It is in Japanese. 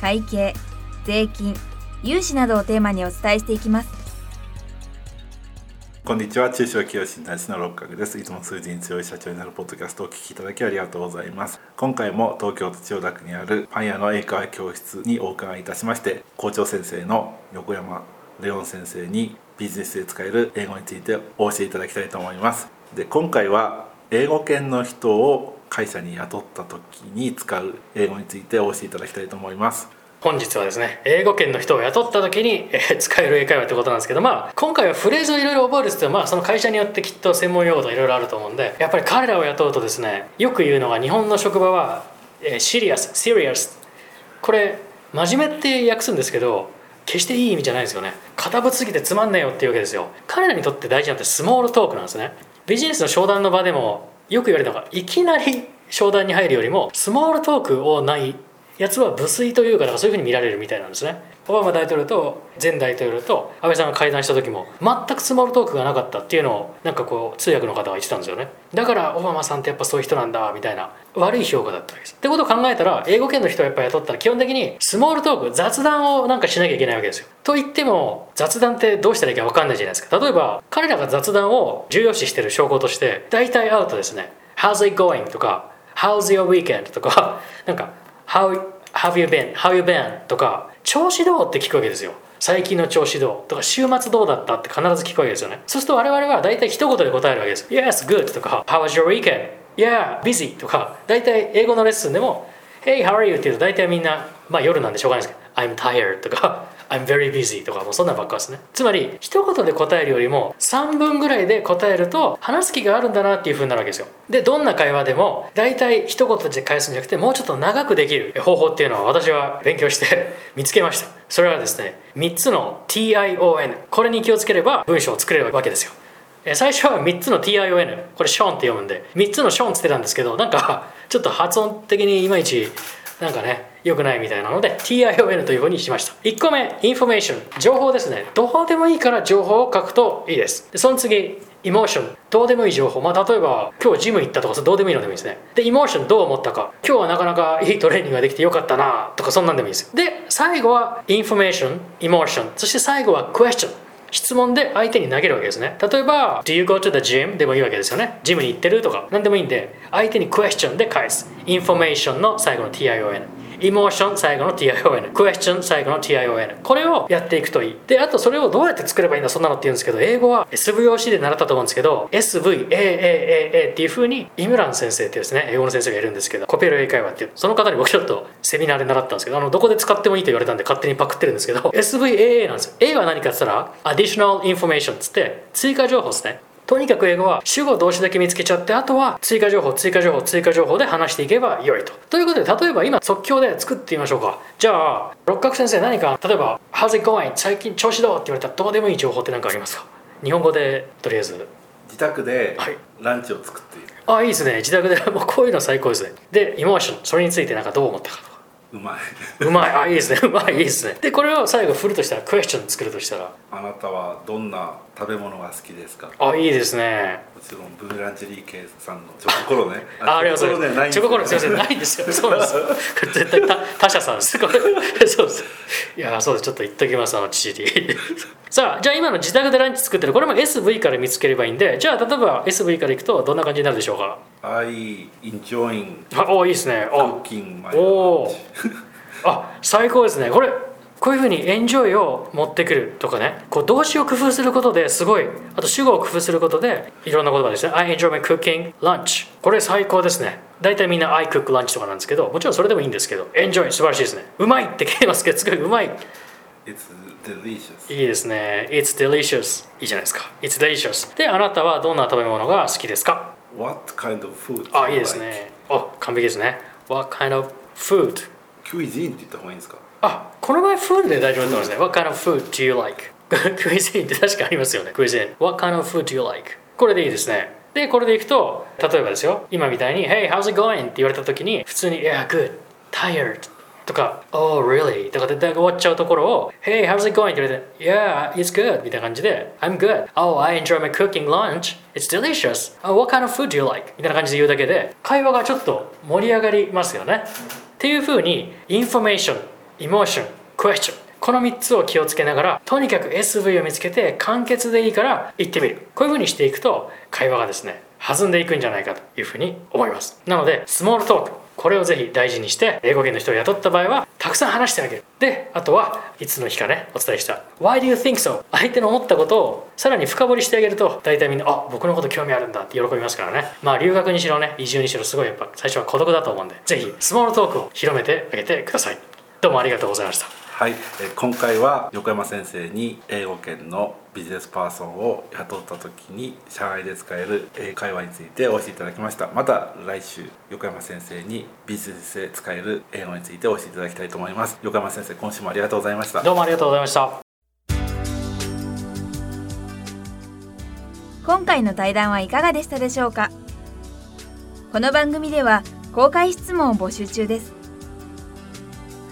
会計税金融資などをテーマにお伝えしていきます。こんにちは。中小企業診断士の六角です。いつも数字に強い社長になるポッドキャストをお聞きいただきありがとうございます。今回も東京都千代田区にあるパン屋の英会話教室にお伺いいたしまして校長先生の横山レオン先生にビジネスで使える英語についてお教えいただきたいと思います。で今回は英語圏の人を会社に雇った時に使う英語についてお教えいただきたいと思います。本日はですね英語圏の人を雇った時に、えー 使える英会話ってことなんですけどまあ今回はフレーズをいろいろ覚えるって言ってもまあその会社によってきっと専門用語といろいろあると思うんでやっぱり彼らを雇うとですねよく言うのが日本の職場は、えー、シリアスシリアスこれ真面目って訳すんですけど決していい意味じゃないですよね。堅物すぎてつまんねえよっていうわけですよ。彼らにとって大事なのってスモールトークなんですね。ビジネスの商談の場でもよく言われたのがいきなり商談に入るよりもスモールトークをないやつは無粋というかかそういうふうに見られるみたいなんですね。オバマ大統領と前大統領と安倍さんが会談した時も全くスモールトークがなかったっていうのをなんかこう通訳の方が言ってたんですよね。だからオバマさんってやっぱそういう人なんだみたいな悪い評価だったわけです。ってことを考えたら英語圏の人をやっぱ雇ったら基本的にスモールトーク雑談をなんかしなきゃいけないわけですよ。と言っても雑談ってどうしたらいいか分かんないじゃないですか。例えば彼らが雑談を重要視してる証拠として大体会うとですね。How's it going? とか How's your weekend? とかなんか How have you been? How you been? とか調子どうって聞くわけですよ最近の調子どう？とか週末どうだったって必ず聞くわけですよねそうすると我々は大体一言で答えるわけです Yes, good とか How was your weekend? Yeah, busy とか大体英語のレッスンでも Hey, how are you? って言うと大体みんなまあ夜なんでしょうがないですけど I'm tired とか I'm very busy とかもうそんなばっかですね。つまり一言で答えるよりも3分ぐらいで答えると話す気があるんだなっていう風になるわけですよ。でどんな会話でも大体一言で返すんじゃなくてもうちょっと長くできる。方法っていうのは私は勉強して 見つけました。それはですね3つの TION これに気をつければ文章を作れるわけですよ。最初は3つの TION これショーンって読むんで3つのショーンって言ってたんですけどなんかちょっと発音的にいまいちなんかね良くないみたいなので TION というふうにしました。1個目 information。情報ですね。どうでもいいから情報を書くといいです。でその次 emotion。どうでもいい情報。まあ例えば今日ジム行ったとかどうでもいいのでもいいですね。で emotion どう思ったか。今日はなかなかいいトレーニングができてよかったなとかそんなんでもいいです。で最後は information emotion。そして最後はクエスチョン。質問で相手に投げるわけですね。例えば Do you go to the gym? でもいいわけですよね。ジムに行ってるとか何でもいいんで相手にクエスチョンで返す。インフォメーションの最後の TION emotion 最後の TION クエスチョン最後の TION これをやっていくといい。であとそれをどうやって作ればいいんだそんなのって言うんですけど英語は SVOC で習ったと思うんですけど SVAAAA っていうふうにイムラン先生ってですね英語の先生がいるんですけどコペル英会話っていうその方に僕ちょっとセミナーで習ったんですけどあのどこで使ってもいいと言われたんで勝手にパクってるんですけど SVAA なんですよ。A は何かって言ったら Additional Information っつって追加情報ですね。とにかく英語は主語動詞だけ見つけちゃってあとは追加情報追加情報追加情報で話していけば良いと。ということで例えば今即興で作ってみましょうか。じゃあ六角先生何か例えば「How's it going? 最近調子どう?」って言われたらどうでもいい情報って何かありますか？日本語でとりあえず。自宅ではい。ランチを作っている、あいいですね。自宅でもうこういうの最高ですね。でイモーションそれについてなんかどう思ったかとか。うまい。うまい。あいいですね。うまいいいですね。でこれを最後振るとしたらクエスチョン作るとしたら。あなたはどんな食べ物が好きですか？あいいですねもちろんブーランジェリー系さんのチョココロねあありがとうございます。チョココロね先生ないんですよ。そうなんです絶対他 他社さんです。これそうです。いやそうです。ちょっと言っときますあの父に。さあじゃあ今の自宅でランチ作ってるこれも SV から見つければいいんでじゃあ例えば SV からいくとどんな感じになるでしょうか？I enjoying あおいいですね。おーあ最高ですね。これこういうふうにエンジョイを持ってくるとかねこう動詞を工夫することですごいあと主語を工夫することでいろんな言葉ですね I enjoy my cooking lunch これ最高ですね。大体みんな I cook lunch とかなんですけどもちろんそれでもいいんですけどエンジョイ素晴らしいですね。うまいって聞いてますけどすごいうまい。It's delicious いいですね。It's delicious いいじゃないですか。It's delicious であなたはどんな食べ物が好きですか？What kind of food あいいですね。お完璧ですね。What kind of food クイジンって言った方がいいんですか？あこの場合 food で大丈夫だと思いますね What kind of food do you like? クイジンって確かありますよねクイジン What kind of food do you like? これでいいですねでこれでいくと例えばですよ今みたいに Hey how's it going? って言われた時に普通に Yeah good tired とか Oh really? とかで終わっちゃうところを Hey how's it going? って言われて Yeah it's good みたいな感じで I'm good Oh I enjoy my cooking lunch It's delicious oh, What kind of food do you like? みたいな感じで言うだけで会話がちょっと盛り上がりますよねっていうふうにインフォメーション、エモーション、クエスチョンこの3つを気をつけながらとにかく SV を見つけて簡潔でいいから言ってみる。こういうふうにしていくと会話がですね弾んでいくんじゃないかというふうに思います。なのでスモールトークこれをぜひ大事にして英語圏の人を雇った場合はたくさん話してあげる。であとはいつの日かねお伝えした Why do you think so? 相手の思ったことをさらに深掘りしてあげると大体みんなあ僕のこと興味あるんだって喜びますからね。まあ留学にしろね移住にしろすごいやっぱ最初は孤独だと思うんでぜひスモールトークを広めてあげてください。どうもありがとうございました。はい、え今回は横山先生に英語圏のビジネスパーソンを雇った時に社外で使える英会話についてお教えいただきました。また来週横山先生にビジネスで使える英語についてお教えいただきたいと思います。横山先生今週もありがとうございました。どうもありがとうございました。今回の対談はいかがでしたでしょうか？この番組では公開質問を募集中です